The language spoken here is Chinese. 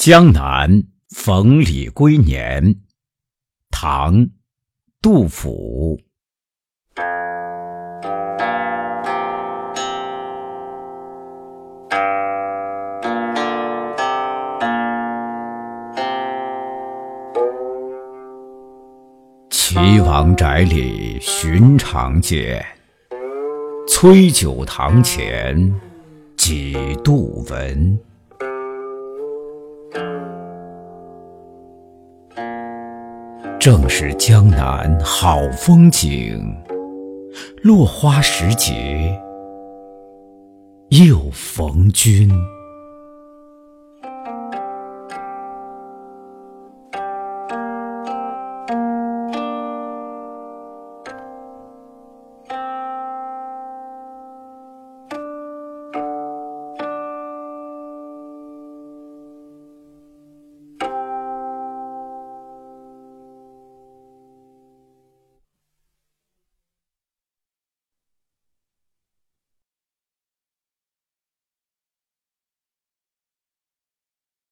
江南逢李龟年，唐·杜甫。岐王宅里寻常见，崔九堂前几度闻。正是江南好风景，落花时节又逢君。